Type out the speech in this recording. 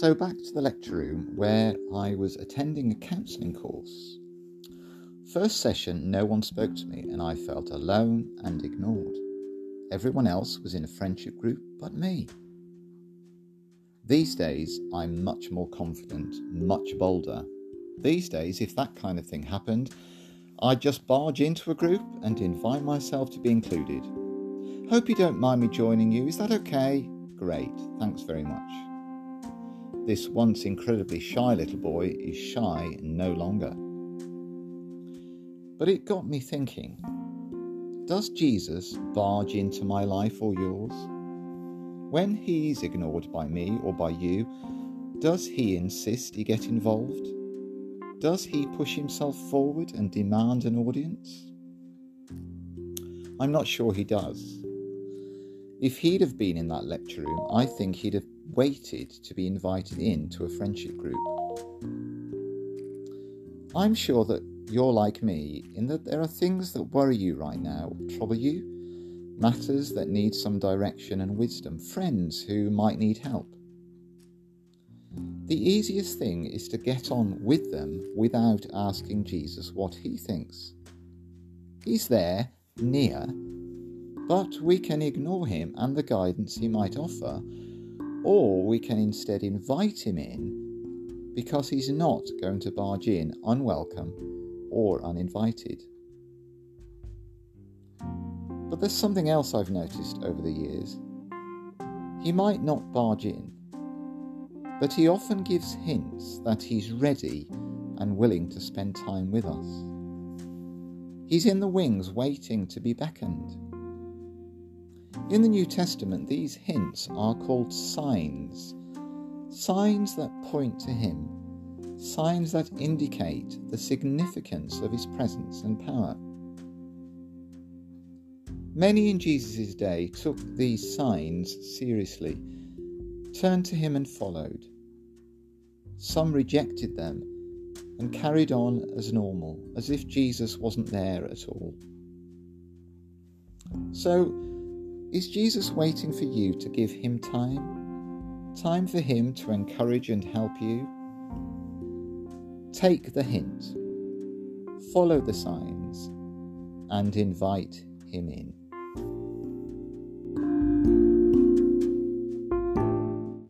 So back to the lecture room where I was attending a counselling course. First session, no one spoke to me and I felt alone and ignored. Everyone else was in a friendship group but me. These days, I'm much more confident, much bolder. These days, if that kind of thing happened, I'd just barge into a group and invite myself to be included. Hope you don't mind me joining you. Is that okay? Great, thanks very much. This once incredibly shy little boy is shy no longer. But it got me thinking Does Jesus barge into my life or yours? When he's ignored by me or by you, does he insist he get involved? Does he push himself forward and demand an audience? I'm not sure he does. If he'd have been in that lecture room, I think he'd have waited to be invited in to a friendship group. I'm sure that you're like me in that there are things that worry you right now, trouble you, matters that need some direction and wisdom, friends who might need help. The easiest thing is to get on with them without asking Jesus what he thinks. He's there, near, but we can ignore him and the guidance he might offer, or we can instead invite him in because he's not going to barge in unwelcome or uninvited. But there's something else I've noticed over the years. He might not barge in, but he often gives hints that he's ready and willing to spend time with us. He's in the wings waiting to be beckoned. In the New Testament, these hints are called signs, signs that point to Him, signs that indicate the significance of His presence and power. Many in Jesus' day took these signs seriously, turned to Him and followed. Some rejected them and carried on as normal, as if Jesus wasn't there at all. So, is Jesus waiting for you to give him time? Time for him to encourage and help you? Take the hint, follow the signs, and invite him in.